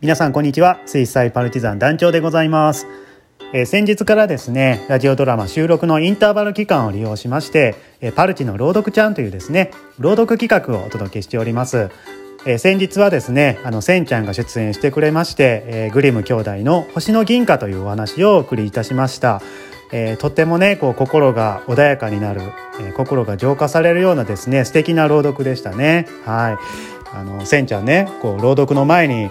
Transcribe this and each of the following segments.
皆さんこんにちは。水彩パルチザン団長でございます、えー先日からですねラジオドラマ収録のインターバル期間を利用しまして、えーパルチの朗読ちゃんというですね朗読企画をお届けしております。えー先日はですねあのせんちゃんが出演してくれまして、えーグリム兄弟の星の銀貨というお話をお送りいたしました。えーとってもねこう心が穏やかになる、え心が浄化されるようなですね素敵な朗読でしたね。はい。あのせんちゃんねこう朗読の前に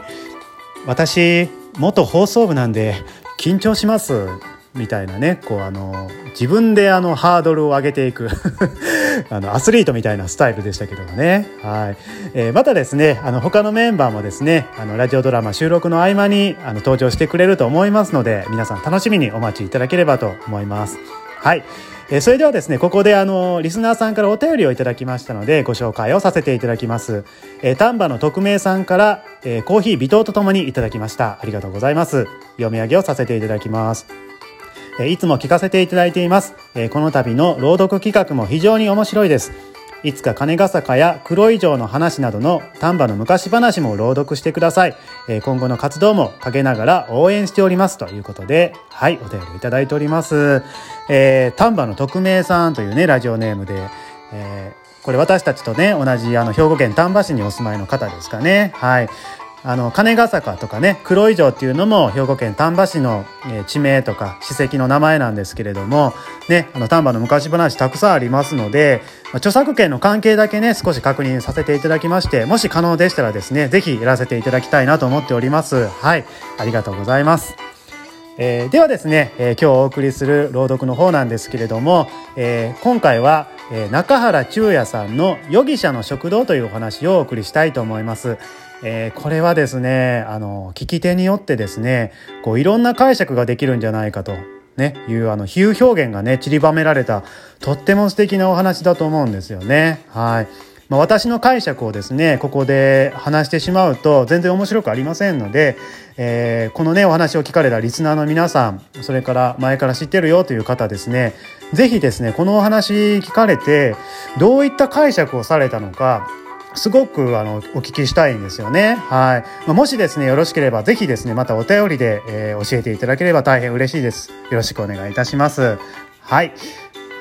私元放送部なんで緊張します。みたいなねこうあの自分であのハードルを上げていく あのアスリートみたいなスタイルでしたけどもね。はい、えーまたですねあの他のメンバーもですねあのラジオドラマ収録の合間にあの登場してくれると思いますので皆さん楽しみにお待ちいただければと思います。はい。えそれではですねここであのリスナーさんからお便りをいただきましたのでご紹介をさせていただきます、え丹波の匿名さんから、えコーヒー微糖とともにいただきました。ありがとうございます。読み上げをさせていただきます。えいつも聞かせていただいています、えこの度の朗読企画も非常に面白いです。いつか金ヶ坂や黒以上の話などの丹波の昔話も朗読してください、え今後の活動も陰ながら応援しておりますということではいお便りいただいております、えー丹波の匿名さんというねラジオネームで、えーこれ私たちとね同じあの兵庫県丹波市にお住まいの方ですかね。はい。あの金ヶ坂とかね黒以上っていうのも兵庫県丹波市の、地名とか史跡の名前なんですけれどもねあの丹波の昔話たくさんありますので、著作権の関係だけね少し確認させていただきましてもし可能でしたらですねぜひやらせていただきたいなと思っております。はい。ありがとうございます。えーではですね、えー今日お送りする朗読の方なんですけれども、えー今回は、えー中原中也さんの「ヨギシャの食堂」というお話をお送りしたいと思います。えーこれはですねあの聞き手によってですねこういろんな解釈ができるんじゃないかと、ね、いうあの比喩表現がね散りばめられたとっても素敵なお話だと思うんですよね。はいまあ、私の解釈をですねここで話してしまうと全然面白くありませんので、えーこのねお話を聞かれたリスナーの皆さんそれから前から知ってるよという方ですねぜひですねこのお話聞かれてどういった解釈をされたのかすごくあのお聞きしたいんですよね。はい。まもしですね、よろしければぜひですね、またお便りで、えー教えていただければ大変嬉しいです。よろしくお願いいたします。はい。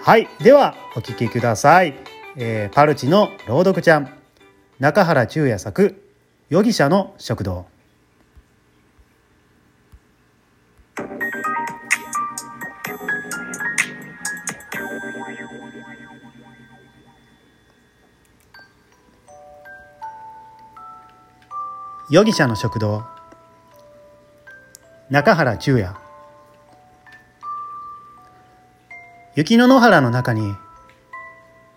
はい。では、お聞きください。えーパルチの朗読ちゃん。中原中也作、容疑者の食堂。容疑者の食堂中原中也雪の野原の中に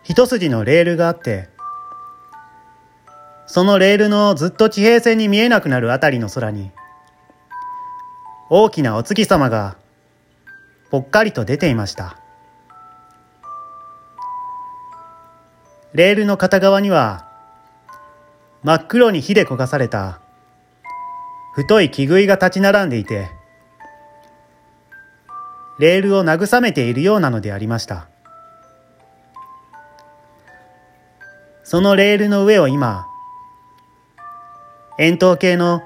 一筋のレールがあってそのレールのずっと地平線に見えなくなるあたりの空に大きなお月様がぽっかりと出ていました。レールの片側には真っ黒に火で焦がされた太い木杭が立ち並んでいてレールを慰めているようなのでありました。そのレールの上を今円筒形の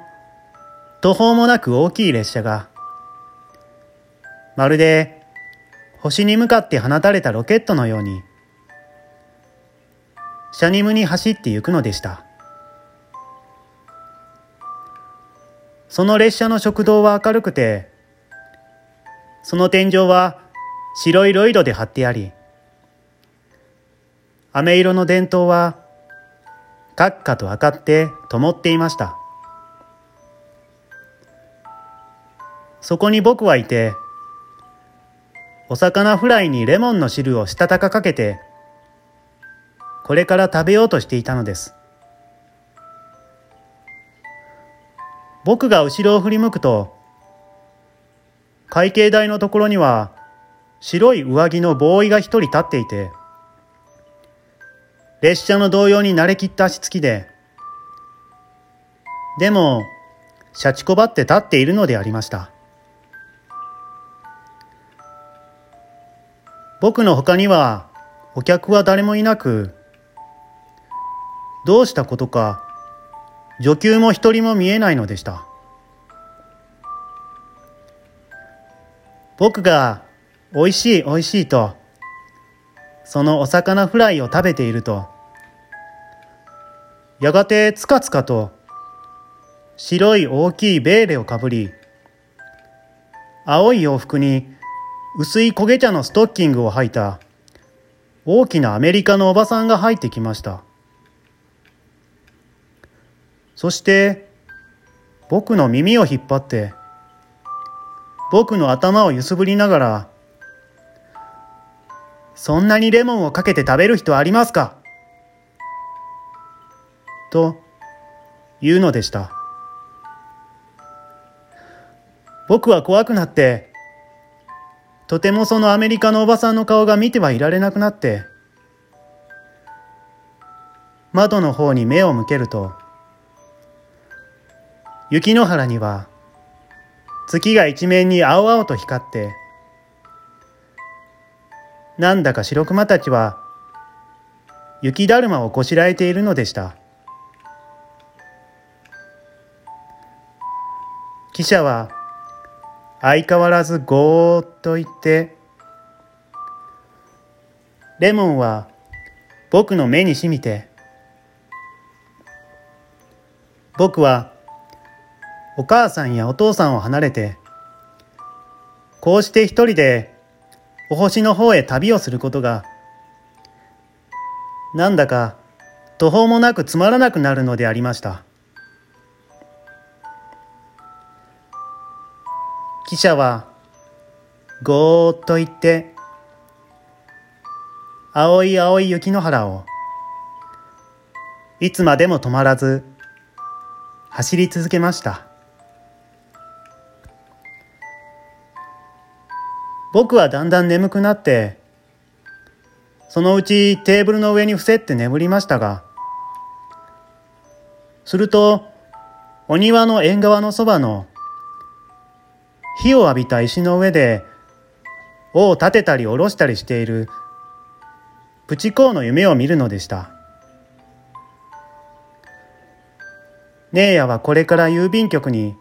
途方もなく大きい列車がまるで星に向かって放たれたロケットのようにシャニムに走って行くのでした。その列車の食堂は明るくて、その天井は白いロイドで貼ってあり、飴色の電灯はカッカと明かって灯っていました。そこに僕はいて、お魚フライにレモンの汁をしたたかかけて、これから食べようとしていたのです。僕が後ろを振り向くと、会計台のところには白い上着のボーイが一人立っていて、列車の動揺に慣れきった足つきで、でも、シャチコバって立っているのでありました。僕の他にはお客は誰もいなく、どうしたことか、女給も一人も見えないのでした。僕が美味しい美味しいと、そのお魚フライを食べていると、やがてつかつかと白い大きいベーレをかぶり、青い洋服に薄い焦げ茶のストッキングを履いた大きなアメリカのおばさんが入ってきました。そして僕の耳を引っ張って僕の頭を揺すぶりながらそんなにレモンをかけて食べる人ありますか？と言うのでした。僕は怖くなって、とてもそのアメリカのおばさんの顔が見てはいられなくなって、窓の方に目を向けると、雪の原には月が一面に青々と光って、なんだか白熊たちは雪だるまをこしらえているのでした。記者は相変わらずゴーッと言って、レモンは僕の目にしみて、僕はお母さんやお父さんを離れて、こうして一人でお星の方へ旅をすることが、なんだか途方もなくつまらなくなるのでありました。記者は、ごーっと言って、青い青い雪の原を、いつまでも止まらず、走り続けました。僕はだんだん眠くなって、そのうちテーブルの上に伏せって眠りましたが、すると、お庭の縁側のそばの火を浴びた石の上で尾を立てたり下ろしたりしているプチ公の夢を見るのでした。姉やはこれから郵便局に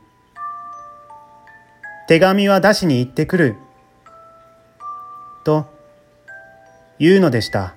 手紙は出しに行ってくると言うのでした。